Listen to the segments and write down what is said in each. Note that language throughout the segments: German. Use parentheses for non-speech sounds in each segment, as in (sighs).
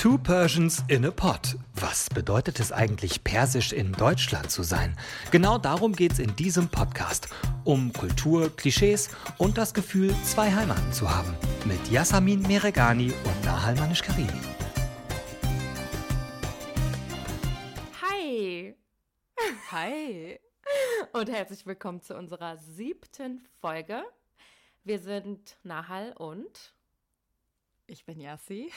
Two Persians in a Pot. Was bedeutet es eigentlich, persisch in Deutschland zu sein? Genau darum geht es in diesem Podcast. Um Kultur, Klischees und das Gefühl, zwei Heimaten zu haben. Mit Yasamin Meregani und Nahal Manish-Karimi. Hi Hi. (laughs) und herzlich willkommen zu unserer siebten Folge. Wir sind Nahal und Ich bin Yassi.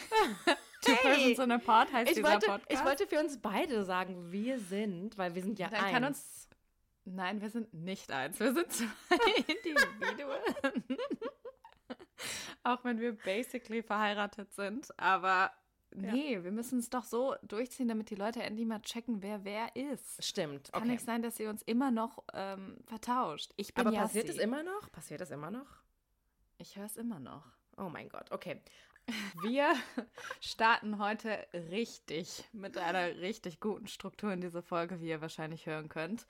(laughs) Two Hey. Persons in a Pod heißt ich dieser wollte, Podcast. ich wollte für uns beide sagen, wir sind, weil wir sind ja Dann eins. kann uns. Nein, wir sind nicht eins. Wir sind zwei (laughs) Individuen. (laughs) Auch wenn wir basically verheiratet sind. Aber nee, wir müssen es doch so durchziehen, damit die Leute endlich mal checken, wer wer ist. Stimmt, Kann okay. nicht sein, dass ihr uns immer noch ähm, vertauscht. Ich bin Aber Yassi. passiert es immer noch? Passiert es immer noch? Ich höre es immer noch. Oh mein Gott, okay. Wir starten heute richtig mit einer richtig guten Struktur in diese Folge, wie ihr wahrscheinlich hören könnt.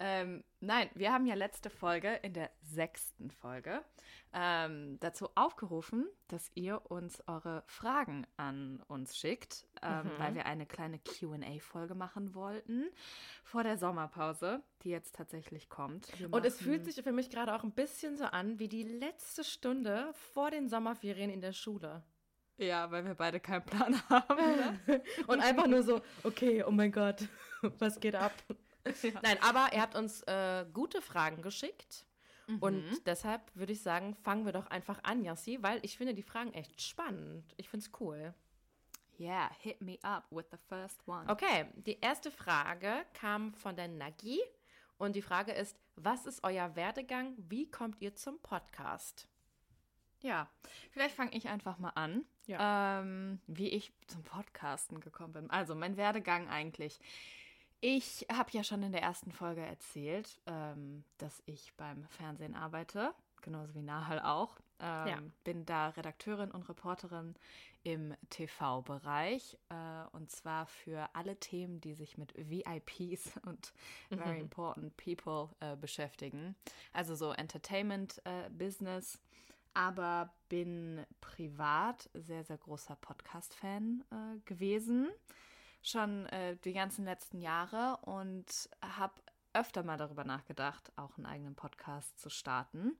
Ähm, nein, wir haben ja letzte Folge, in der sechsten Folge, ähm, dazu aufgerufen, dass ihr uns eure Fragen an uns schickt, ähm, Mhm. weil wir eine kleine QA-Folge machen wollten vor der Sommerpause, die jetzt tatsächlich kommt. Und es fühlt sich für mich gerade auch ein bisschen so an wie die letzte Stunde vor den Sommerferien in der Schule. Ja, weil wir beide keinen Plan (laughs) haben. Ne? (laughs) Und einfach nur so, okay, oh mein Gott, (laughs) was geht ab? Ja. Nein, aber ihr habt uns äh, gute Fragen geschickt. Und Mhm. deshalb würde ich sagen, fangen wir doch einfach an, Yassi, weil ich finde die Fragen echt spannend. Ich finde es cool. Yeah, hit me up with the first one. Okay, die erste Frage kam von der Nagi. Und die Frage ist, was ist euer Werdegang? Wie kommt ihr zum Podcast? Ja, vielleicht fange ich einfach mal an, ähm, wie ich zum Podcasten gekommen bin. Also mein Werdegang eigentlich. Ich habe ja schon in der ersten Folge erzählt, ähm, dass ich beim Fernsehen arbeite, genauso wie Nahal auch. Ähm, Ja. Bin da Redakteurin und Reporterin im TV-Bereich äh, und zwar für alle Themen, die sich mit VIPs (laughs) und Very Important People äh, beschäftigen. Also so Entertainment äh, Business, aber bin privat sehr, sehr großer Podcast-Fan äh, gewesen. Schon äh, die ganzen letzten Jahre und habe öfter mal darüber nachgedacht, auch einen eigenen Podcast zu starten.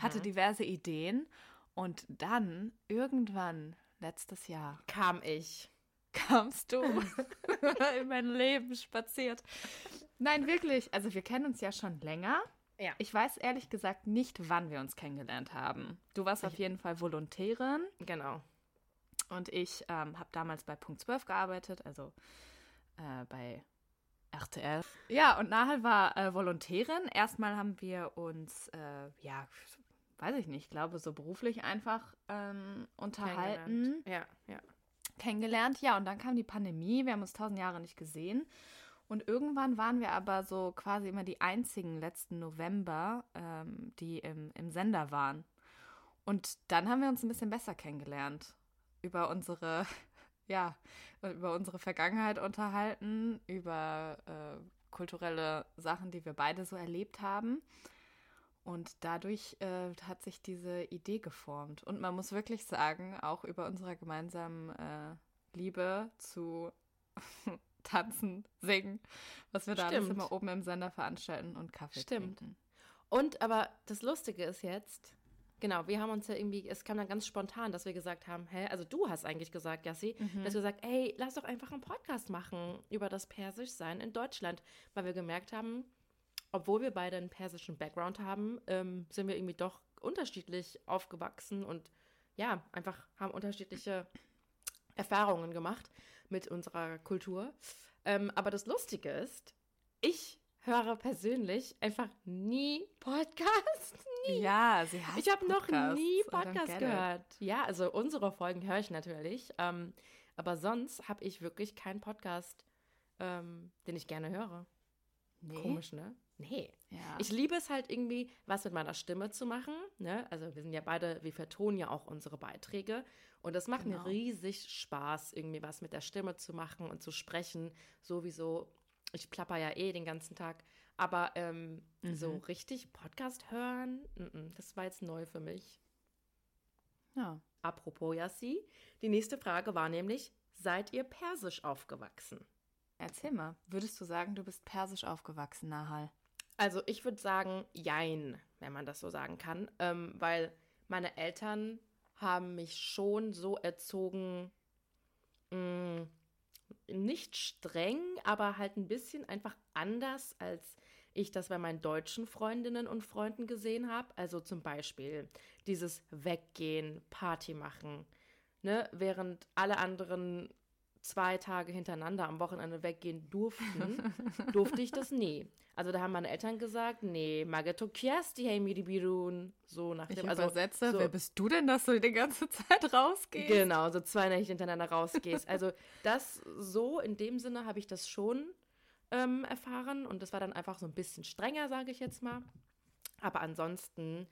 Hatte diverse Ideen und dann irgendwann letztes Jahr Kam ich. kamst du (laughs) (laughs) in mein Leben spaziert. Nein, wirklich. Also wir kennen uns ja schon länger. Ja. Ich weiß ehrlich gesagt nicht, wann wir uns kennengelernt haben. Du warst auf jeden Fall Volontärin Genau. und ich ähm, habe damals bei Punkt 12 gearbeitet, also äh, bei RTL. Ja, und Nahal war äh, Volontärin. Erstmal haben wir uns, äh, ja, weiß ich nicht, glaube so beruflich einfach ähm, unterhalten Kennengelernt. Ja, ja. kennengelernt. Ja, und dann kam die Pandemie. Wir haben uns tausend Jahre nicht gesehen. Und irgendwann waren wir aber so quasi immer die einzigen letzten November, ähm, die im, im Sender waren. Und dann haben wir uns ein bisschen besser kennengelernt. Über unsere, (laughs) ja, über unsere Vergangenheit unterhalten, über äh, kulturelle Sachen, die wir beide so erlebt haben. Und dadurch äh, hat sich diese Idee geformt. Und man muss wirklich sagen, auch über unsere gemeinsamen äh, Liebe zu (laughs) Tanzen, Singen, was wir da alles Stimmt. immer oben im Sender veranstalten und Kaffee Stimmt. trinken. Und aber das Lustige ist jetzt, genau, wir haben uns ja irgendwie, es kam dann ganz spontan, dass wir gesagt haben, hä, also du hast eigentlich gesagt, Yassi, Mhm. du hast gesagt, ey, lass doch einfach einen Podcast machen über das Persischsein in Deutschland, weil wir gemerkt haben, obwohl wir beide einen persischen Background haben, ähm, sind wir irgendwie doch unterschiedlich aufgewachsen und ja, einfach haben unterschiedliche Erfahrungen gemacht mit unserer Kultur. Ähm, aber das Lustige ist, ich höre persönlich einfach nie Podcast. (laughs) Nie. Ja, sie hat Ich habe noch nie Podcast it. gehört. Ja, also unsere Folgen höre ich natürlich. Ähm, aber sonst habe ich wirklich keinen Podcast, ähm, den ich gerne höre. Nee? Komisch, ne? Nee. Ja. Ich liebe es halt irgendwie, was mit meiner Stimme zu machen. Ne? Also wir sind ja beide, wir vertonen ja auch unsere Beiträge. Und das macht Genau. mir riesig Spaß, irgendwie was mit der Stimme zu machen und zu sprechen. Sowieso, ich plapper ja eh den ganzen Tag. Aber ähm, so richtig Podcast hören, mm -mm, das war jetzt neu für mich. ja. Apropos Yassi, die nächste Frage war nämlich, seid ihr persisch aufgewachsen? Erzähl mal, würdest du sagen, du bist persisch aufgewachsen, Nahal? Also ich würde sagen, jein, wenn man das so sagen kann, ähm, weil meine Eltern haben mich schon so erzogen, mh, nicht streng, aber halt ein bisschen einfach anders, als ich das bei meinen deutschen Freundinnen und Freunden gesehen habe. Also zum Beispiel dieses Weggehen, Party machen, ne? während alle anderen zwei Tage hintereinander am Wochenende weggehen durften, (laughs) durfte ich das nie. Also da haben meine Eltern gesagt, nee, Mageto Kiasti hey Miribirun. So nach dem, Ich also übersetze, so, wer bist du denn, dass du die ganze Zeit rausgehst? Genau, so zwei Nächte hintereinander rausgehst. Also das so, in dem Sinne habe ich das schon ähm, erfahren und das war dann einfach so ein bisschen strenger, sage ich jetzt mal. Aber ansonsten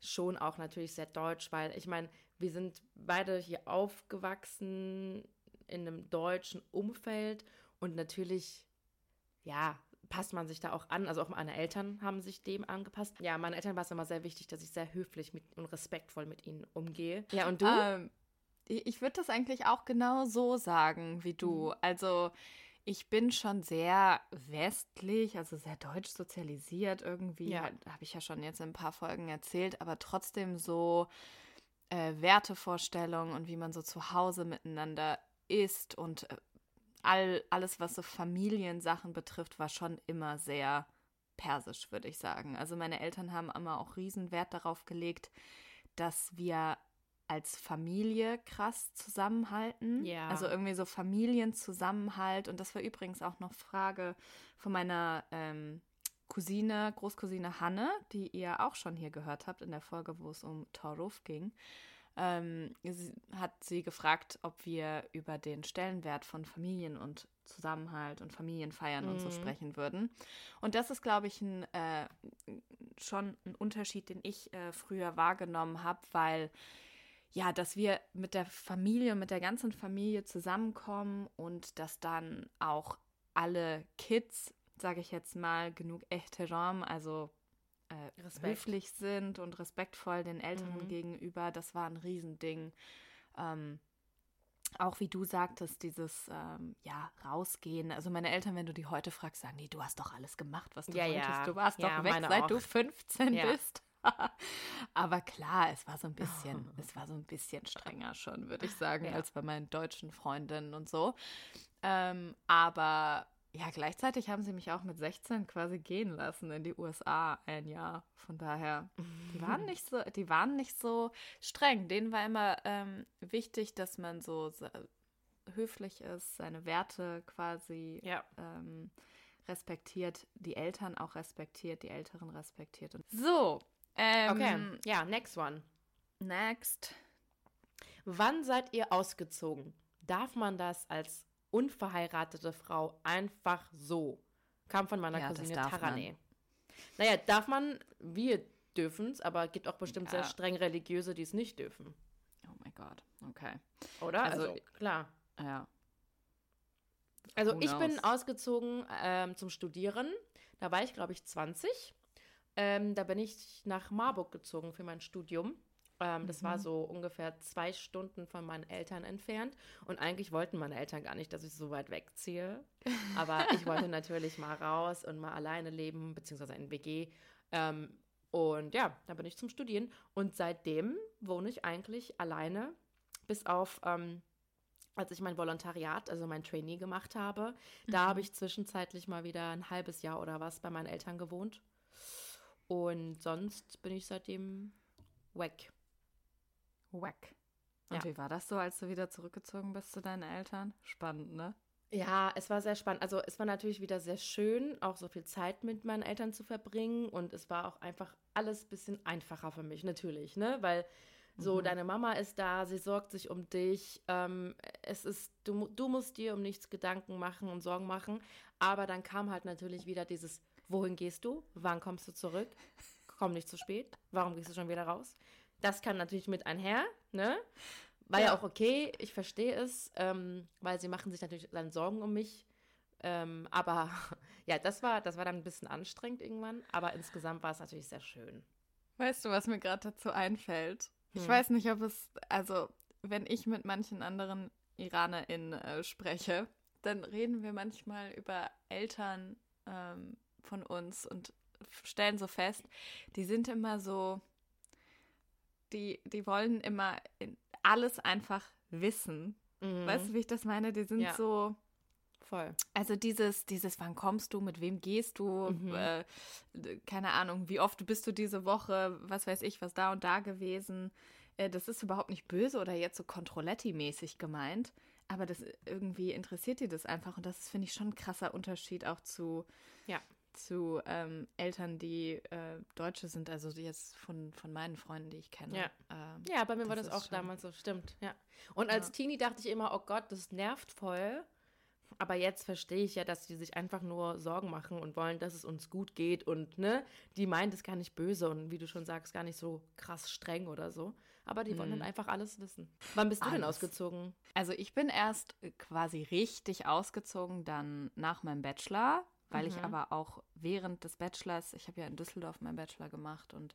schon auch natürlich sehr deutsch, weil ich meine, wir sind beide hier aufgewachsen in einem deutschen Umfeld und natürlich, ja, passt man sich da auch an. Also auch meine Eltern haben sich dem angepasst. Ja, meinen Eltern war es immer sehr wichtig, dass ich sehr höflich mit, und respektvoll mit ihnen umgehe. Ja, und du? Ähm, ich würde das eigentlich auch genau so sagen wie du. Also ich bin schon sehr westlich, also sehr deutsch sozialisiert irgendwie. Ja. Habe ich ja schon jetzt in ein paar Folgen erzählt, aber trotzdem so äh, Wertevorstellungen und wie man so zu Hause miteinander ist und äh, all, alles, was so Familiensachen betrifft, war schon immer sehr persisch, würde ich sagen. Also meine Eltern haben immer auch riesen Wert darauf gelegt, dass wir als Familie krass zusammenhalten. Ja. Also irgendwie so Familienzusammenhalt. Und das war übrigens auch noch Frage von meiner ähm, Cousine, Großcousine Hanne, die ihr auch schon hier gehört habt in der Folge, wo es um Tauruf ging. Ähm, sie, hat sie gefragt, ob wir über den Stellenwert von Familien und Zusammenhalt und Familienfeiern und so Mhm. sprechen würden. Und das ist, glaube ich, ein, äh, schon ein Unterschied, den ich äh, früher wahrgenommen habe, weil ja, dass wir mit der Familie, mit der ganzen Familie zusammenkommen und dass dann auch alle Kids, sage ich jetzt mal, genug Ehtiram, also äh, höflich sind und respektvoll den Älteren Mhm. gegenüber, das war ein Riesending. Ähm, auch wie du sagtest, dieses ähm, ja, rausgehen. Also meine Eltern, wenn du die heute fragst, sagen die, du hast doch alles gemacht, was du Ja, wolltest. ja. Du warst Ja, doch weg, seit du auch. 15 Ja. bist. (laughs) Aber klar, es war so ein bisschen, (laughs) es war so ein bisschen strenger schon, würde ich sagen, als bei meinen deutschen Freundinnen und so. Ähm, aber ja, gleichzeitig haben sie mich auch mit 16 quasi gehen lassen in die USA ein Jahr. Von daher, die (laughs) waren nicht so, die waren nicht so streng. Denen war immer ähm, wichtig, dass man so höflich ist, seine Werte quasi Ja. ähm, respektiert, die Eltern auch respektiert, die Älteren respektiert. Und so, ähm, Okay, ja, next one. next. Wann seid ihr ausgezogen? Darf man das als unverheiratete Frau einfach so? Kam von meiner Ja, Cousine darf man. Tarane. Naja, darf man, wir dürfen es, aber gibt auch bestimmt sehr Ja. streng religiöse, die es nicht dürfen. Oh mein Gott, okay. Oder? Also- Also, klar. Ja. Also Who ich bin ausgezogen ähm, zum Studieren. Da war ich, glaube ich, 20. Ähm, da bin ich nach Marburg gezogen für mein Studium. Ähm, das war Mhm. so ungefähr zwei Stunden von meinen Eltern entfernt. Und eigentlich wollten meine Eltern gar nicht, dass ich so weit wegziehe. Aber (laughs) ich wollte natürlich mal raus und mal alleine leben, beziehungsweise in WG. Ähm, und ja, da bin ich zum Studieren. Und seitdem wohne ich eigentlich alleine, bis auf ähm, als ich mein Volontariat, also mein Trainee gemacht habe, da habe ich zwischenzeitlich mal wieder ein halbes Jahr oder was bei meinen Eltern gewohnt. Und sonst bin ich seitdem weg. Wack. Und Ja. wie war das so, als du wieder zurückgezogen bist zu deinen Eltern? Spannend, ne? Ja, es war sehr spannend. Also es war natürlich wieder sehr schön, auch so viel Zeit mit meinen Eltern zu verbringen. Und es war auch einfach alles ein bisschen einfacher für mich, natürlich, ne? Weil so, Mhm. deine Mama ist da, sie sorgt sich um dich. Ähm, es ist, du, du musst dir um nichts Gedanken machen und Sorgen machen. Aber dann kam halt natürlich wieder dieses, wohin gehst du? Wann kommst du zurück? Komm nicht zu spät. Warum gehst du schon wieder raus? Das kann natürlich mit einher, ne? War ja, Ja. auch okay, ich verstehe es, ähm, weil sie machen sich natürlich dann Sorgen um mich. Ähm, aber (laughs) ja, das war, das war dann ein bisschen anstrengend irgendwann, aber insgesamt war es natürlich sehr schön. Weißt du, was mir gerade dazu einfällt? Ich Hm. weiß nicht, ob es, also, wenn ich mit manchen anderen Iranerin äh, spreche, dann reden wir manchmal über Eltern ähm, von uns und stellen so fest, die sind immer so, die, die wollen immer alles einfach wissen. Mhm. Weißt du, wie ich das meine? Die sind ja. so. Voll. Also dieses, dieses, wann kommst du, mit wem gehst du, mhm. äh, keine Ahnung, wie oft bist du diese Woche, was weiß ich, was da und da gewesen. Äh, das ist überhaupt nicht böse oder jetzt so Controletti-mäßig gemeint, aber das irgendwie interessiert dir das einfach und das finde ich, schon ein krasser Unterschied auch zu, ja. Zu ähm, Eltern, die äh, Deutsche sind, also jetzt von, von meinen Freunden, die ich kenne. Ja, ähm, ja bei mir war das auch schon... damals so, stimmt, ja. Und als ja. Teenie dachte ich immer, oh Gott, das nervt voll. Aber jetzt verstehe ich ja, dass die sich einfach nur Sorgen machen und wollen, dass es uns gut geht und ne, die meint es gar nicht böse und wie du schon sagst, gar nicht so krass streng oder so. Aber die wollen hm. dann einfach alles wissen. Wann bist du alles. denn ausgezogen? Also ich bin erst quasi richtig ausgezogen dann nach meinem Bachelor, weil mhm. ich aber auch während des Bachelors, ich habe ja in Düsseldorf meinen Bachelor gemacht und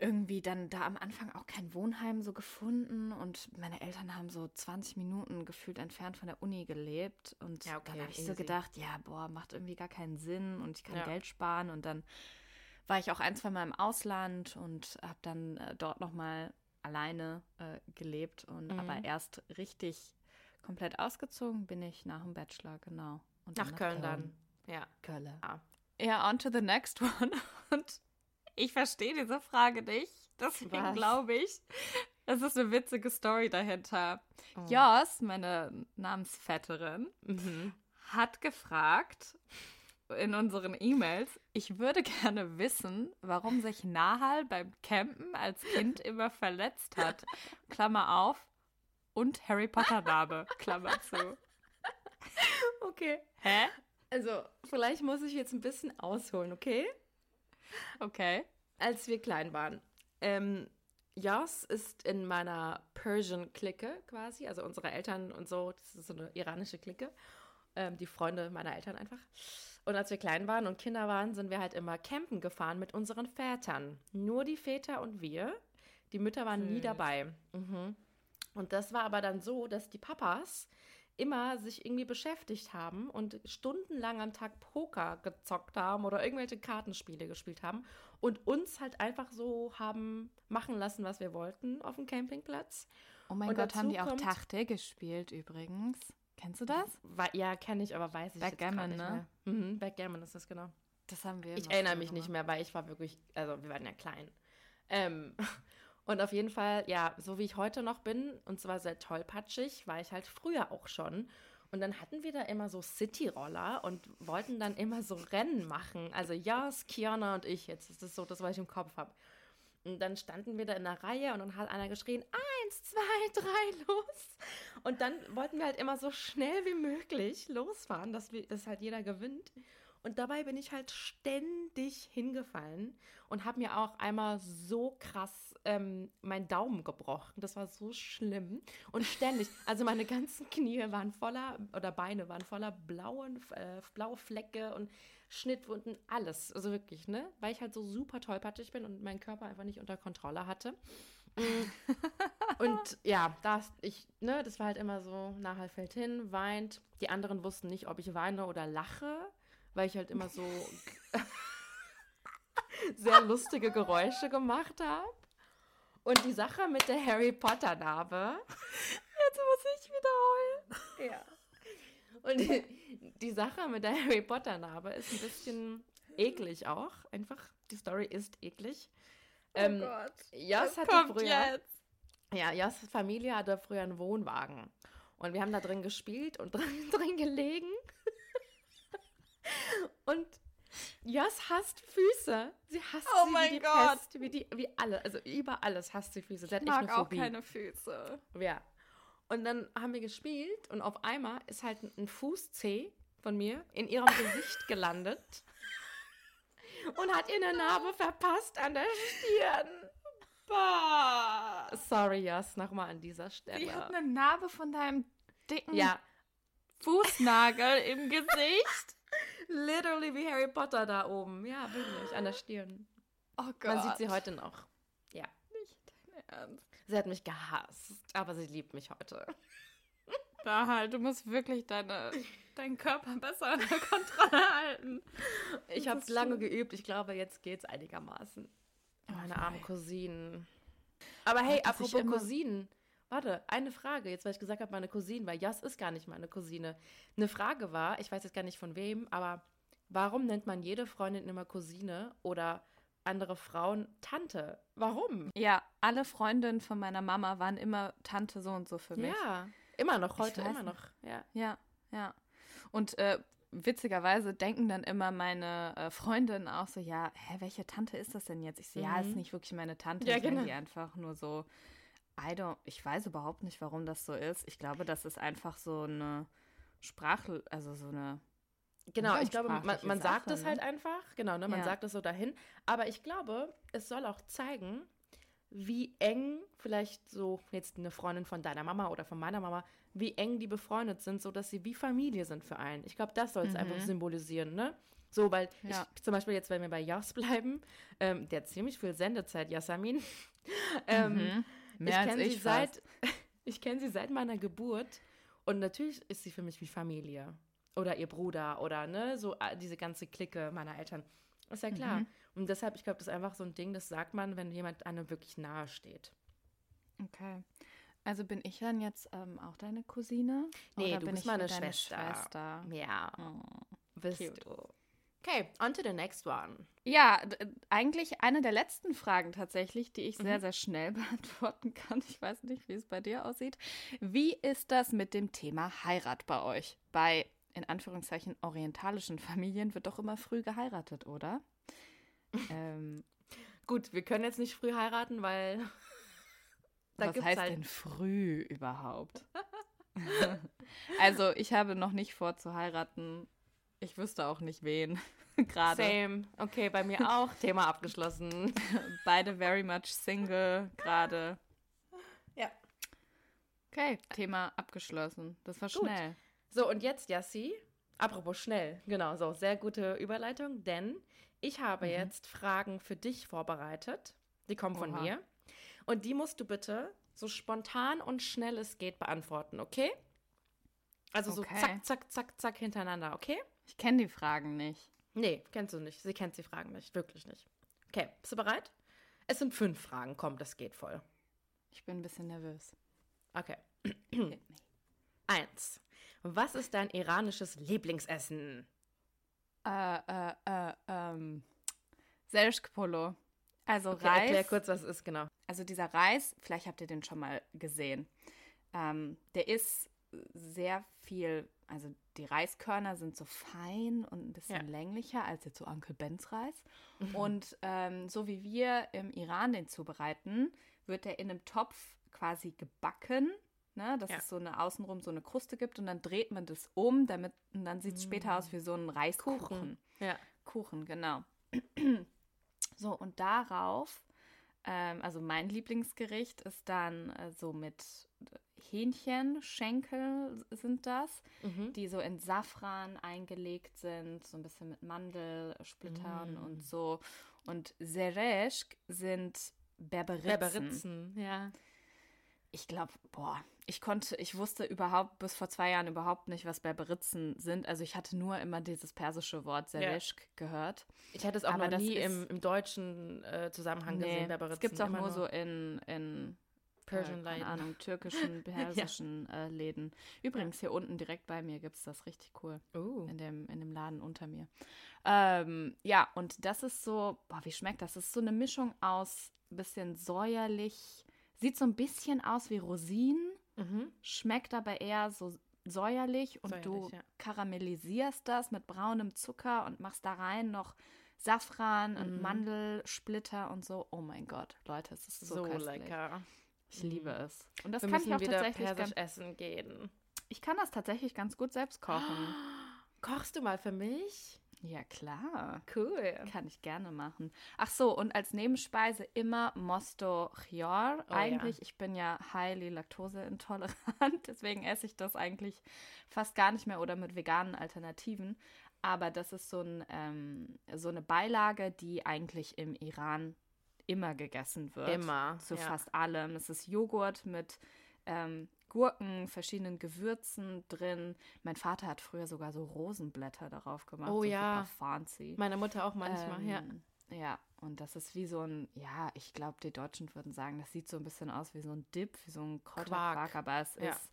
irgendwie dann da am Anfang auch kein Wohnheim so gefunden und meine Eltern haben so 20 Minuten gefühlt entfernt von der Uni gelebt und ja, okay, dann habe ich so gedacht, ja, boah, macht irgendwie gar keinen Sinn und ich kann ja. Geld sparen und dann war ich auch ein, zwei Mal im Ausland und habe dann äh, dort nochmal alleine äh, gelebt und mhm. aber erst richtig komplett ausgezogen bin ich nach dem Bachelor, genau. Und nach, nach Köln, Köln, dann. Ja. Köln. Ja. ja, on to the next (laughs) one. Und ich verstehe diese Frage nicht. Deswegen glaube ich, es ist eine witzige Story dahinter. Oh. Jos, meine Namensvetterin, mhm. hat gefragt in unseren E-Mails, ich würde gerne wissen, warum sich Nahal beim Campen als Kind (laughs) immer verletzt hat. Klammer auf. Und Harry Potter Name. Klammer zu. Okay. Hä? Also, vielleicht muss ich jetzt ein bisschen ausholen, okay? Okay. Als wir klein waren. Ähm, Jas ist in meiner Persian-Clique quasi, also unsere Eltern und so, das ist so eine iranische Clique. Ähm, die Freunde meiner Eltern einfach. Und als wir klein waren und Kinder waren, sind wir halt immer campen gefahren mit unseren Vätern. Nur die Väter und wir. Die Mütter waren Süß. nie dabei. Mhm. Und das war aber dann so, dass die Papas immer sich irgendwie beschäftigt haben und stundenlang am Tag Poker gezockt haben oder irgendwelche Kartenspiele gespielt haben und uns halt einfach so haben machen lassen, was wir wollten auf dem Campingplatz. Oh mein und Gott, haben die auch Tachte gespielt übrigens? Kennst du das? Ja, kenne ich, aber weiß ich Backgammon, nicht ne? Mehr. Mhm, Backgammon ist das genau. Das haben wir. Ich erinnere mich nicht mehr, weil ich war wirklich, also wir waren ja klein. Ähm, Und auf jeden Fall, ja, so wie ich heute noch bin, und zwar sehr tollpatschig, war ich halt früher auch schon. Und dann hatten wir da immer so City-Roller und wollten dann immer so Rennen machen. Also ja, Kiana und ich jetzt. Das ist so das, was ich im Kopf habe. Und dann standen wir da in der Reihe und dann hat einer geschrien, eins, zwei, drei, los. Und dann wollten wir halt immer so schnell wie möglich losfahren, dass, wir, dass halt jeder gewinnt. Und dabei bin ich halt ständig hingefallen und habe mir auch einmal so krass ähm, meinen Daumen gebrochen. Das war so schlimm. Und ständig, (laughs) also meine ganzen Knie waren voller, oder Beine waren voller blauen, äh, blaue Flecke und Schnittwunden, alles. Also wirklich, ne? Weil ich halt so super tollpatschig bin und meinen Körper einfach nicht unter Kontrolle hatte. Mm. und ja, das, ich, ne, das war halt immer so, Nahal fällt hin, weint. Die anderen wussten nicht, ob ich weine oder lache weil ich halt immer so (laughs) sehr lustige Geräusche gemacht habe. Und die Sache mit der Harry Potter Narbe. Jetzt muss ich wieder heulen. Ja. Und die, die Sache mit der Harry Potter Narbe ist ein bisschen eklig auch. Einfach, die Story ist eklig. Oh ähm, Gott. Jas hatte früher. Jetzt? Ja, Jas Familie hatte früher einen Wohnwagen. Und wir haben da drin gespielt und drin, (laughs) drin gelegen. Und Jas hasst Füße. Sie hasst oh sie wie die Gott. Pest, wie, die, wie alle. Also über alles hasst sie Füße. Sie hat ich mag auch keine Füße. Ja. Und dann haben wir gespielt und auf einmal ist halt ein Fußzeh von mir in ihrem Gesicht gelandet und hat ihr eine Narbe verpasst an der Stirn. Bah. Sorry, Jas, nochmal an dieser Stelle. Sie hat eine Narbe von deinem dicken ja. Fußnagel im Gesicht. (laughs) Literally wie Harry Potter da oben. Ja, wirklich, an der Stirn. Oh Gott. Man sieht sie heute noch. Ja. Nicht dein Ernst. Sie hat mich gehasst, aber sie liebt mich heute. (laughs) Da halt, du musst wirklich deine, deinen Körper besser unter Kontrolle halten. Ich habe ist lange schlimm. geübt. Ich glaube, jetzt geht's einigermaßen. Meine wei. armen Cousinen. Aber hey, apropos Cousinen. Warte, eine Frage, jetzt weil ich gesagt habe, meine Cousine, weil Jas ist gar nicht meine Cousine. Eine Frage war, ich weiß jetzt gar nicht von wem, aber warum nennt man jede Freundin immer Cousine oder andere Frauen Tante? Warum? Ja, alle Freundinnen von meiner Mama waren immer Tante so und so für mich. Ja, immer noch, heute immer noch. Ja. Ja, ja. Und äh, witzigerweise denken dann immer meine äh, Freundinnen auch so, ja, hä, welche Tante ist das denn jetzt? Ich so, ja, ist Mhm. nicht wirklich meine Tante. Ja, ich genau. die einfach nur so, I don't, ich weiß überhaupt nicht, warum das so ist. Ich glaube, das ist einfach so eine Sprache, also so eine, Genau, ich glaube, man, man sagt Sache, es ne? halt einfach, genau, ne, man Ja. sagt es so dahin. Aber ich glaube, es soll auch zeigen, wie eng vielleicht so jetzt eine Freundin von deiner Mama oder von meiner Mama, wie eng die befreundet sind, so dass sie wie Familie sind für einen. Ich glaube, das soll es einfach Mhm. symbolisieren, ne? So, weil Ja. ich zum Beispiel jetzt, wenn wir bei Jas bleiben, ähm, der hat ziemlich viel Sendezeit, Yasamin. (laughs) ähm, Mhm. Ich mehr als kenne ich sie fast. seit (laughs) ich kenne sie seit meiner Geburt und natürlich ist sie für mich wie Familie oder ihr Bruder oder ne so äh, diese ganze Clique meiner Eltern ist ja klar Mhm. und deshalb ich glaube das ist einfach so ein Ding das sagt man wenn jemand einem wirklich nahe steht Okay. Also bin ich dann jetzt ähm, auch deine Cousine? Nee, Oder du bin bist ich meine Schwester. Schwester? ja Oh. bist cute. du okay on to the next one Ja, eigentlich eine der letzten Fragen tatsächlich, die ich sehr, Mhm. sehr schnell (laughs) beantworten kann. Ich weiß nicht, wie es bei dir aussieht. Wie ist das mit dem Thema Heirat bei euch? Bei, in Anführungszeichen, orientalischen Familien wird doch immer früh geheiratet, oder? (laughs) ähm, gut wir können jetzt nicht früh heiraten weil (laughs) was heißt halt denn früh überhaupt? also, ich habe noch nicht vor zu heiraten. Ich wüsste auch nicht wen (laughs) gerade. same okay bei mir auch (laughs) Thema abgeschlossen (laughs) Beide very much single gerade. Ja. Okay, Thema abgeschlossen. Das war Gut. schnell. So, und jetzt, Yassi, apropos schnell, genau, so, sehr gute Überleitung, denn ich habe Mhm. jetzt Fragen für dich vorbereitet. Die kommen von Oha. mir. Und die musst du bitte so spontan und schnell es geht beantworten, okay? Also so Okay. zack, zack, zack, zack hintereinander, okay? Ich kenne die Fragen nicht. Nee, kennst du nicht. Sie kennt die Fragen nicht, wirklich nicht. Okay, bist du bereit? Es sind fünf Fragen, komm, das geht voll. Ich bin ein bisschen nervös. Okay. Me. Eins. Was ist dein iranisches Lieblingsessen? Äh, äh, äh, ähm. Selschkpolo. Also Okay, Reis. erklär kurz, was es ist, genau. Also dieser Reis, vielleicht habt ihr den schon mal gesehen. Ähm, der ist sehr viel, also die Reiskörner sind so fein und ein bisschen Ja. Mhm. länglicher als jetzt so Uncle Bens Reis. Und ähm, so wie wir im Iran den zubereiten, wird der in einem Topf quasi gebacken. Ne, dass Ja. es so eine außenrum so eine Kruste gibt und dann dreht man das um, damit und dann sieht es später aus wie so ein Reiskuchen. Ja. Kuchen, genau. (clears throat) so, und darauf, ähm, also mein Lieblingsgericht ist dann äh, so mit Hähnchen, Schenkel sind das, Mhm. die so in Safran eingelegt sind, so ein bisschen mit Mandelsplittern Mm. und so. Und Zereschk sind Berberitzen. Berberitzen, ja. Ich glaube, boah, ich konnte, ich wusste überhaupt bis vor zwei Jahren überhaupt nicht, was Berberitzen sind. Also ich hatte nur immer dieses persische Wort Zereschk gehört. Ich hatte es auch Aber noch nie im, im deutschen äh, Zusammenhang gesehen, Berberitzen. es gibt es auch nur so in, in Persian äh, keine Ahnung, türkischen, (laughs) persischen äh, Läden. Übrigens, hier unten direkt bei mir gibt es das richtig cool. Uh. In dem, in dem Laden unter mir. Ähm, ja, und das ist so, boah, wie schmeckt das? Das ist so eine Mischung aus bisschen säuerlich, sieht so ein bisschen aus wie Rosinen, Mhm. schmeckt aber eher so säuerlich und du Säuerlich, ja. karamellisierst das mit braunem Zucker und machst da rein noch Safran und Mhm. Mandelsplitter und so. Oh mein Gott, Leute, es ist so, So, köstlich. lecker. Ich liebe es. Und das Wir kann ich auch tatsächlich persisch ganz, essen gehen. ich kann das tatsächlich ganz gut selbst kochen. (gasps) Kochst du mal für mich? Ja, klar. Cool. Kann ich gerne machen. Ach so, und als Nebenspeise immer Mosto Chior. Oh, eigentlich, ich bin ja highly laktoseintolerant, (laughs) deswegen esse ich das eigentlich fast gar nicht mehr oder mit veganen Alternativen. Aber das ist so, ein, ähm, so eine Beilage, die eigentlich im Iran immer gegessen wird. Immer. Zu ja. fast allem. Es ist Joghurt mit ähm, Gurken, verschiedenen Gewürzen drin. Mein Vater hat früher sogar so Rosenblätter darauf gemacht. Oh so ja. Super fancy. Meine Mutter auch manchmal, ja. Ähm, Ja, und das ist wie so ein, ja, ich glaube, die Deutschen würden sagen, das sieht so ein bisschen aus wie so ein Dip, wie so ein Kräuterquark, Quark. aber es Ja. ist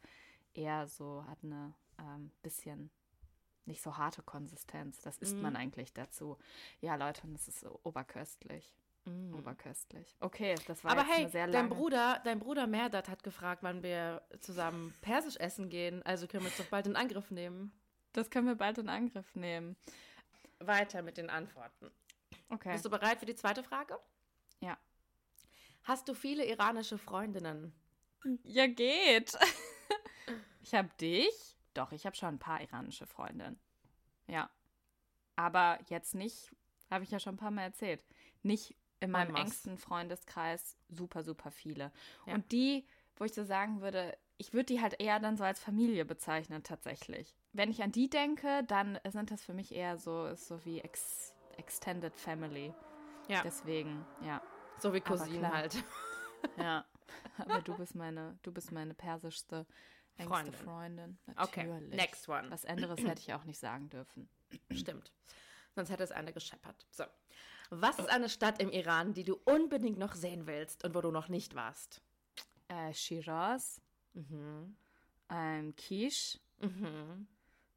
eher so, hat eine ähm, bisschen nicht so harte Konsistenz. Das isst Mhm. man eigentlich dazu. Ja, Leute, und das ist so oberköstlich. Mhm. Oberköstlich. Okay, das war Aber jetzt hey, eine sehr dein lange. Bruder, dein Bruder Merdat hat gefragt, wann wir zusammen Persisch essen gehen. Also können wir uns doch bald in Angriff nehmen. Das können wir bald in Angriff nehmen. Weiter mit den Antworten. Okay. Bist du bereit für die zweite Frage? Ja. Hast du viele iranische Freundinnen? Ja, geht. (laughs) ich habe dich. Doch, ich habe schon ein paar iranische Freundinnen. Ja. Aber jetzt nicht, habe ich ja schon ein paar Mal erzählt, nicht in meinem masse. engsten Freundeskreis super, super viele. Ja. Und die, wo ich so sagen würde, ich würde die halt eher dann so als Familie bezeichnen tatsächlich. Wenn ich an die denke, dann sind das für mich eher so, ist so wie ex Extended Family. Ja. Deswegen, ja. So wie Cousinen klar. halt. (laughs) Ja, (laughs) aber du bist meine, du bist meine persischste engste Freundin. Freundin. Okay, Natürlich. next one. Was anderes hätte (clears throat) ich auch nicht sagen dürfen. Stimmt. Sonst hätte es eine gescheppert. So. Was ist eine Stadt im Iran, die du unbedingt noch sehen willst und wo du noch nicht warst? Äh, Shiraz, Mhm. ähm, Kish. Mhm.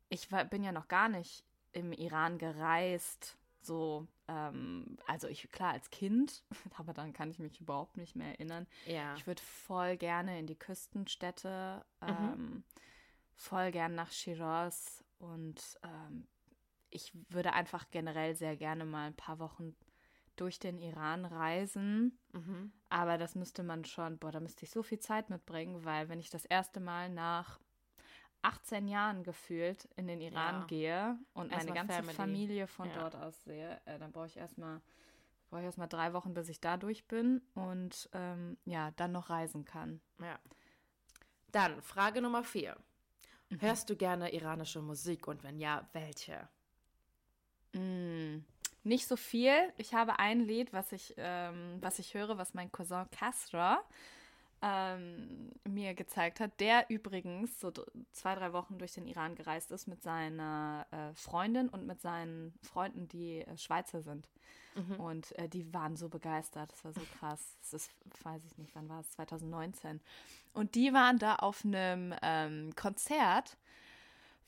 Ich war, bin ja noch gar nicht im Iran gereist. So, ähm, also ich, klar, als Kind, (laughs) aber dann kann ich mich überhaupt nicht mehr erinnern. Ja. Ich würde voll gerne in die Küstenstädte, Mhm. ähm, voll gern nach Shiraz und ähm, ich würde einfach generell sehr gerne mal ein paar Wochen durch den Iran reisen. Mhm. Aber das müsste man schon, boah, da müsste ich so viel Zeit mitbringen, weil wenn ich das erste Mal nach 18 Jahren gefühlt in den Iran Ja. gehe und meine ganze Family. Familie von Ja. dort aus sehe, äh, dann brauche ich erstmal brauche ich erstmal drei Wochen, bis ich da durch bin und ähm, ja, dann noch reisen kann. Ja. Dann Frage Nummer vier. Mhm. Hörst du gerne iranische Musik und wenn ja, welche? Mm, nicht so viel. Ich habe ein Lied, was ich, ähm, was ich höre, was mein Cousin Kasra ähm, mir gezeigt hat, der übrigens so zwei, drei Wochen durch den Iran gereist ist mit seiner äh, Freundin und mit seinen Freunden, die äh, Schweizer sind. Und äh, die waren so begeistert. Das war so krass. Das ist, weiß ich nicht, wann war es? 2019. Und die waren da auf einem ähm, Konzert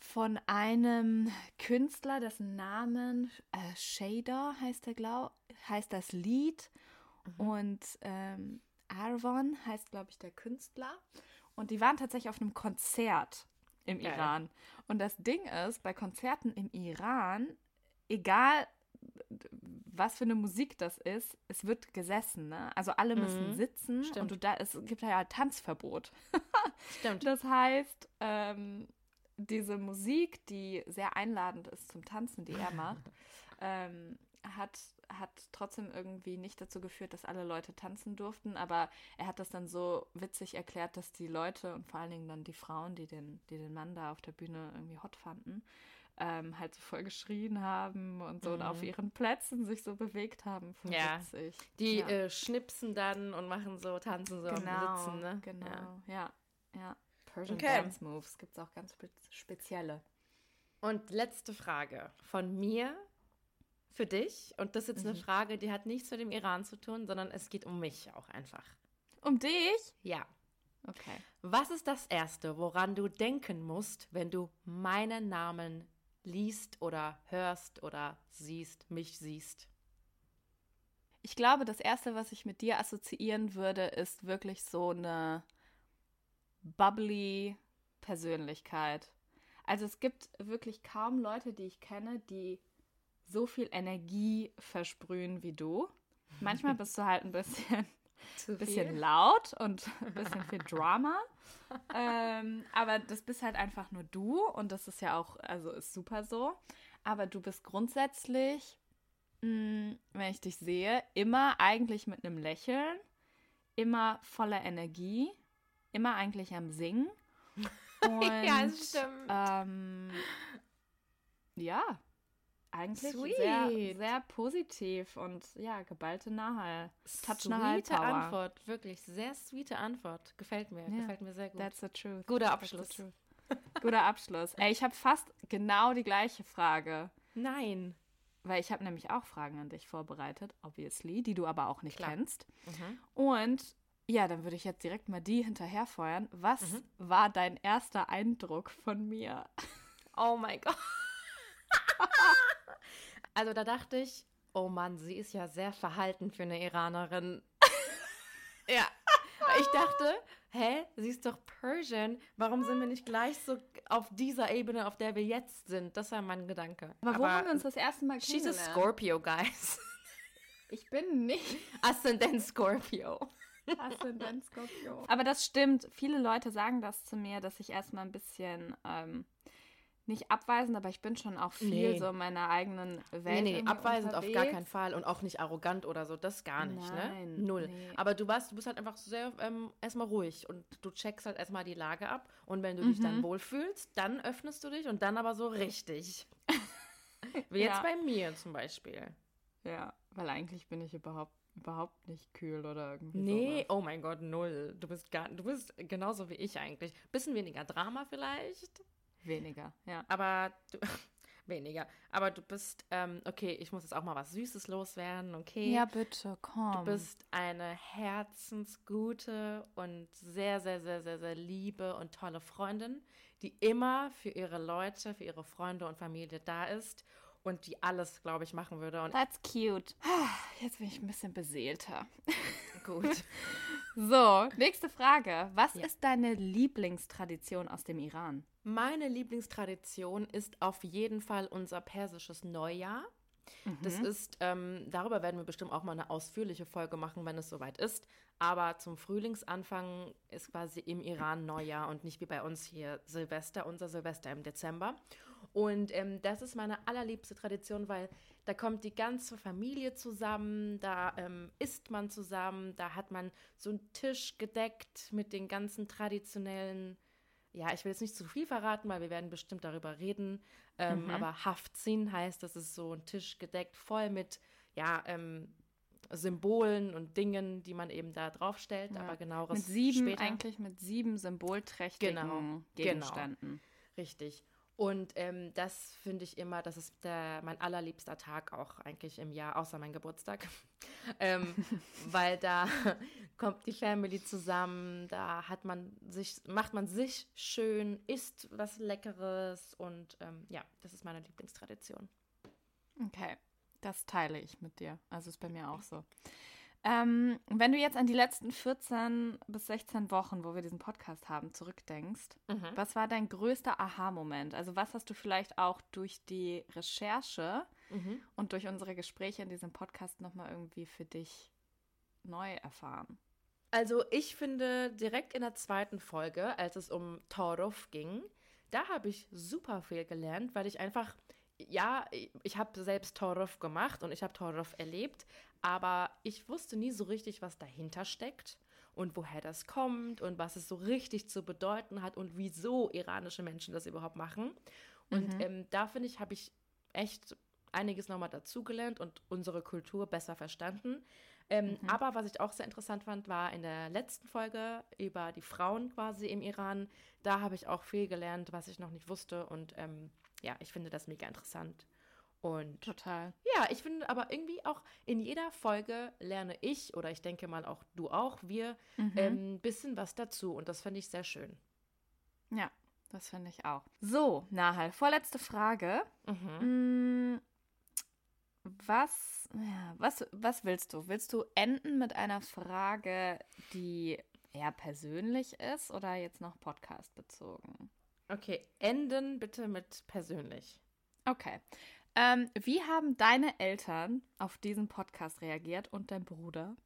von einem Künstler, dessen Namen äh, Shader heißt er, glaub, heißt das Lied. Und ähm, Arvon heißt, glaube ich, der Künstler. Und die waren tatsächlich auf einem Konzert im Geil. Iran. Und das Ding ist, bei Konzerten im Iran, egal was für eine Musik das ist, es wird gesessen, ne? Also alle müssen Mhm. sitzen Stimmt. und du da, es gibt ja Tanzverbot. (laughs) Stimmt. Das heißt, ähm, diese Musik, die sehr einladend ist zum Tanzen, die er macht, (laughs) ähm, hat, hat trotzdem irgendwie nicht dazu geführt, dass alle Leute tanzen durften, aber er hat das dann so witzig erklärt, dass die Leute und vor allen Dingen dann die Frauen, die den, die den Mann da auf der Bühne irgendwie hot fanden, ähm, halt so voll geschrien haben und so und auf ihren Plätzen sich so bewegt haben. Voll Mhm. Ja. witzig. Die ja. äh, schnipsen dann und machen so, tanzen so genau, Sitzen, ne? genau, Ja. ja, ja. Persian Okay. Dance Moves gibt es auch ganz spe spezielle. Und letzte Frage von mir für dich. Und das ist jetzt eine Mhm. Frage, die hat nichts mit dem Iran zu tun, sondern es geht um mich auch einfach. Um dich? Ja. Okay. Was ist das Erste, woran du denken musst, wenn du meinen Namen liest oder hörst oder siehst, mich siehst? Ich glaube, das Erste, was ich mit dir assoziieren würde, ist wirklich so eine bubbly Persönlichkeit. Also es gibt wirklich kaum Leute, die ich kenne, die so viel Energie versprühen wie du. Manchmal bist du halt ein bisschen, (laughs) bisschen laut und (laughs) ein bisschen viel Drama. ähm, aber das bist halt einfach nur du und das ist ja auch, also ist super so. Aber du bist grundsätzlich, mh, wenn ich dich sehe, immer eigentlich mit einem Lächeln, immer voller Energie, immer eigentlich am Singen. (laughs) Und, Ja, das stimmt. Ähm, ja, eigentlich Sweet. sehr, sehr positiv und ja, geballte Nahal. Touch Nahal Power. Antwort, wirklich sehr sweete Antwort. Gefällt mir, Ja. gefällt mir sehr gut. That's the truth. Guter Abschluss. truth. Guter Abschluss. Ey, ich habe fast genau die gleiche Frage. Nein. Weil ich habe nämlich auch Fragen an dich vorbereitet, obviously, die du aber auch nicht Klar. kennst. Mhm. Und ja, dann würde ich jetzt direkt mal die hinterherfeuern. Was Mhm. war dein erster Eindruck von mir? Oh mein Gott. (laughs) also da dachte ich, oh Mann, sie ist ja sehr verhalten für eine Iranerin. (laughs) ja. Ich dachte, hä, sie ist doch Persian. Warum sind wir nicht gleich so auf dieser Ebene, auf der wir jetzt sind? Das war mein Gedanke. Aber wo haben wir uns das erste Mal She's a kennengelernt? Scorpio, guys. Ich bin nicht (laughs) Aszendent Scorpio. Aszendent Skorpio. Aber das stimmt. Viele Leute sagen das zu mir, dass ich erstmal ein bisschen ähm, nicht abweisend, aber ich bin schon auch viel Nee. so in meiner eigenen Welt. Nee, nee, abweisend auf gar unterwegs. keinen Fall und auch nicht arrogant oder so, das gar nicht, Nein, ne? Null. nee. Aber du warst, du bist halt einfach sehr ähm, erstmal ruhig und du checkst halt erstmal die Lage ab und wenn du dich dann Mhm. wohlfühlst, dann öffnest du dich und dann aber so richtig. (laughs) Wie jetzt Ja. bei mir zum Beispiel. Ja, weil eigentlich bin ich überhaupt, überhaupt nicht kühl oder irgendwie Nee, sowas. oh mein Gott, null. Du bist gar, du bist genauso wie ich eigentlich. Bisschen weniger Drama vielleicht, Weniger, ja. aber du, (laughs) weniger. Aber du bist, ähm, okay, ich muss jetzt auch mal was Süßes loswerden, okay? Ja, bitte, komm. Du bist eine herzensgute und sehr, sehr, sehr, sehr, sehr liebe und tolle Freundin, die immer für ihre Leute, für ihre Freunde und Familie da ist und die alles, glaube ich, machen würde. Und That's cute. (sighs) Jetzt bin ich ein bisschen beseelter. (laughs) gut. So, nächste Frage. Was Ja. ist deine Lieblingstradition aus dem Iran? Meine Lieblingstradition ist auf jeden Fall unser persisches Neujahr. Das ist, ähm, darüber werden wir bestimmt auch mal eine ausführliche Folge machen, wenn es soweit ist. Aber zum Frühlingsanfang ist quasi im Iran Neujahr und nicht wie bei uns hier Silvester, unser Silvester im Dezember. Und ähm, das ist meine allerliebste Tradition, weil da kommt die ganze Familie zusammen, da ähm, isst man zusammen, da hat man so einen Tisch gedeckt mit den ganzen traditionellen ja, ich will jetzt nicht zu viel verraten, weil wir werden bestimmt darüber reden. Ähm, Mhm. Aber Haftzin heißt, das ist so ein Tisch gedeckt, voll mit, ja, ähm, Symbolen und Dingen, die man eben da draufstellt. Ja. Aber genaueres Mit sieben, später. eigentlich mit sieben symbolträchtigen Genau, genau. Gegenständen. Richtig. Und ähm, das finde ich immer, das ist der, mein allerliebster Tag auch eigentlich im Jahr, außer mein Geburtstag. (laughs) ähm, weil da (laughs) kommt die Family zusammen, da hat man sich, macht man sich schön, isst was Leckeres und ähm, ja, das ist meine Lieblingstradition. Okay, das teile ich mit dir. Also ist bei mir auch so. Ähm, wenn du jetzt an die letzten 14 bis 16 Wochen, wo wir diesen Podcast haben, zurückdenkst, was war dein größter Aha-Moment? Also was hast du vielleicht auch durch die Recherche Mhm. und durch unsere Gespräche in diesem Podcast nochmal irgendwie für dich neu erfahren? Also ich finde direkt in der zweiten Folge, als es um Torov ging, da habe ich super viel gelernt, weil ich einfach, ja, ich habe selbst Torov gemacht und ich habe Torov erlebt, aber ich wusste nie so richtig, was dahinter steckt und woher das kommt und was es so richtig zu bedeuten hat und wieso iranische Menschen das überhaupt machen. Und ähm, da finde ich, habe ich echt einiges nochmal dazugelernt und unsere Kultur besser verstanden. Ähm, Aber was ich auch sehr interessant fand, war in der letzten Folge über die Frauen quasi im Iran. Da habe ich auch viel gelernt, was ich noch nicht wusste. Und ähm, ja, ich finde das mega interessant. Und Total. ja, ich finde aber irgendwie auch in jeder Folge lerne ich oder ich denke mal auch du auch, wir Mhm. ein bisschen was dazu. Und das finde ich sehr schön. Ja, das finde ich auch. So, Nahal, vorletzte Frage. Mhm. Mm, Was, ja, was, was willst du? Willst du enden mit einer Frage, die eher persönlich ist oder jetzt noch Podcast bezogen? Okay, enden bitte mit persönlich. Okay. Ähm, wie haben deine Eltern auf diesen Podcast reagiert und dein Bruder?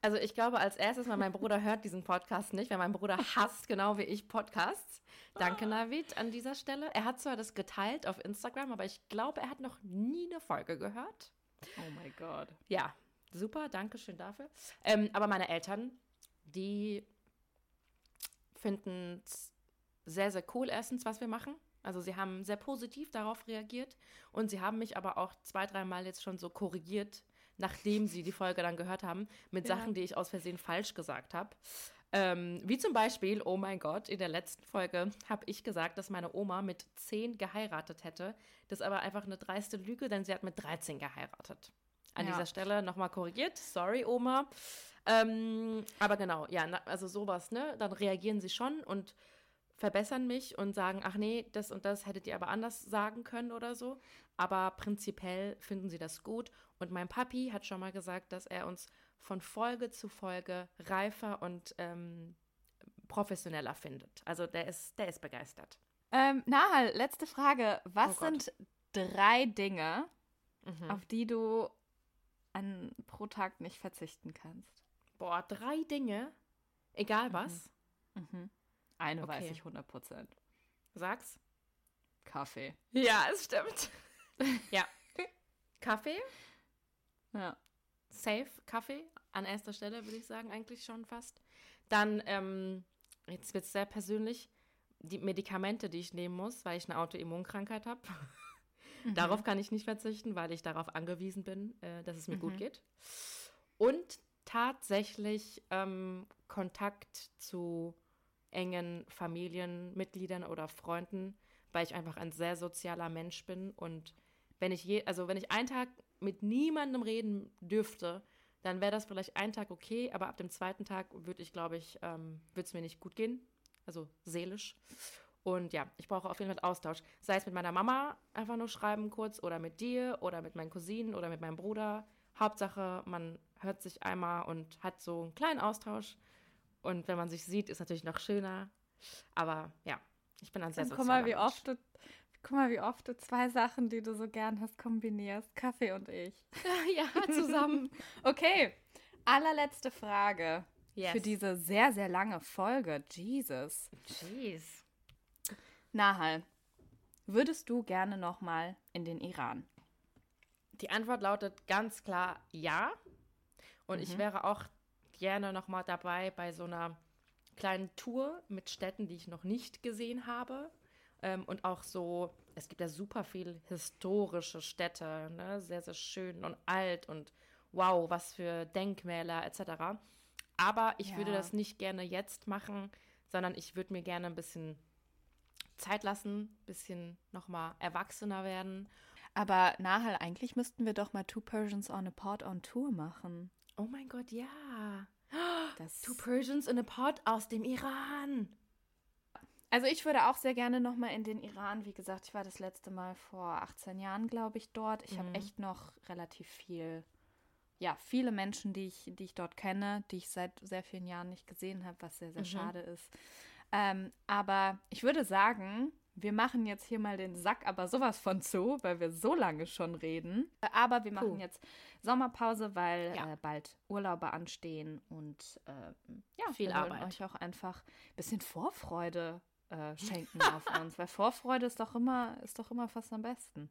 Also ich glaube, als erstes mal, mein Bruder hört diesen Podcast nicht, weil mein Bruder hasst genau wie ich Podcasts. Danke, Navid, an dieser Stelle. Er hat zwar das geteilt auf Instagram, aber ich glaube, er hat noch nie eine Folge gehört. Oh mein Gott. Ja, super, danke schön dafür. Ähm, aber meine Eltern, die finden es sehr, sehr cool erstens, was wir machen. Also sie haben sehr positiv darauf reagiert und sie haben mich aber auch zwei, dreimal jetzt schon so korrigiert, nachdem sie die Folge dann gehört haben, mit Ja. Sachen, die ich aus Versehen falsch gesagt habe. Ähm, wie zum Beispiel, oh mein Gott, in der letzten Folge habe ich gesagt, dass meine Oma mit 10 geheiratet hätte. Das ist aber einfach eine dreiste Lüge, denn sie hat mit 13 geheiratet. An Ja. dieser Stelle nochmal korrigiert. Sorry, Oma. Ähm, aber genau, ja, also sowas, ne? Dann reagieren sie schon und verbessern mich und sagen, ach nee, das und das hättet ihr aber anders sagen können oder so. Aber prinzipiell finden sie das gut. Und mein Papi hat schon mal gesagt, dass er uns von Folge zu Folge reifer und ähm, professioneller findet. Also der ist, der ist begeistert. Ähm, Nahal, letzte Frage. Was Oh sind drei Dinge, Mhm. auf die du an, pro Tag nicht verzichten kannst? Boah, drei Dinge, egal was. Mhm. Eine weiß Okay. ich 100 Prozent. Sag's. Kaffee. Ja, es stimmt. (laughs) ja. Kaffee, Ja. safe Kaffee an erster Stelle, würde ich sagen, eigentlich schon fast. Dann, ähm, jetzt wird es sehr persönlich, die Medikamente, die ich nehmen muss, weil ich eine Autoimmunkrankheit habe. Darauf kann ich nicht verzichten, weil ich darauf angewiesen bin, äh, dass es mir gut Mhm. geht. Und tatsächlich ähm, Kontakt zu engen Familienmitgliedern oder Freunden, weil ich einfach ein sehr sozialer Mensch bin. Und wenn ich je, also wenn ich einen Tag mit niemandem reden dürfte, dann wäre das vielleicht ein Tag okay, aber ab dem zweiten Tag würde ich, glaube ich, ähm, würde es mir nicht gut gehen. Also seelisch. Und ja, ich brauche auf jeden Fall Austausch. Sei es mit meiner Mama einfach nur schreiben kurz oder mit dir oder mit meinen Cousinen oder mit meinem Bruder. Hauptsache, man hört sich einmal und hat so einen kleinen Austausch. Und wenn man sich sieht, ist natürlich noch schöner. Aber ja, ich bin ein sehr Und guck mal, wie Mensch. oft du, guck mal, wie oft du zwei Sachen, die du so gern hast, kombinierst. Kaffee und ich. (laughs) ja, zusammen. (laughs) Okay, allerletzte Frage Yes. für diese sehr, sehr lange Folge. Jesus. Jeez. Nahal, würdest du gerne nochmal in den Iran? Die Antwort lautet ganz klar ja. Und ich Mhm. wäre auch gerne nochmal dabei bei so einer kleinen Tour mit Städten, die ich noch nicht gesehen habe. Ähm, und auch so, es gibt ja super viel historische Städte, ne? sehr, sehr schön und alt und wow, was für Denkmäler etc. Aber ich würde Ja. das nicht gerne jetzt machen, sondern ich würde mir gerne ein bisschen Zeit lassen, ein bisschen nochmal erwachsener werden Aber Nahal, eigentlich müssten wir doch mal Two Persians on a Pod on Tour machen. Oh mein Gott, ja. Das Two Persians in a Pot aus dem Iran. Also ich würde auch sehr gerne nochmal in den Iran. Wie gesagt, ich war das letzte Mal vor 18 Jahren, glaube ich, dort. Ich habe Mhm. echt noch relativ viel, ja, viele Menschen, die ich, die ich dort kenne, die ich seit sehr vielen Jahren nicht gesehen habe, was sehr, sehr Mhm. schade ist. Ähm, aber ich würde sagen, wir machen jetzt hier mal den Sack aber sowas von zu, weil wir so lange schon reden. Aber wir machen Puh. jetzt Sommerpause, weil Ja. äh, bald Urlaube anstehen und äh, ja, Viel wir Arbeit. euch auch einfach ein bisschen Vorfreude äh, schenken auf (laughs) uns, weil Vorfreude ist doch immer ist doch immer fast am besten.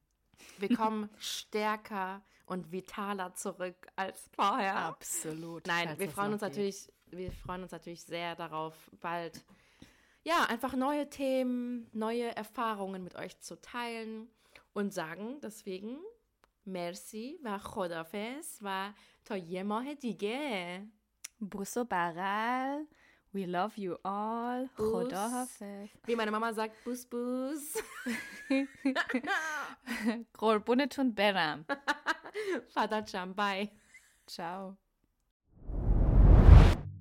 Wir kommen stärker und vitaler zurück als vorher. Absolut. Nein, wir freuen uns natürlich, wir freuen uns natürlich sehr darauf, bald ja, einfach neue Themen, neue Erfahrungen mit euch zu teilen und sagen deswegen merci و خدافز و تا یه ماه دیگه Busso Baral, we love you all. Bus. Khoda Hafiz. wie meine Mama sagt bus bus Qurbunetun beram. Vater Bye. Ciao.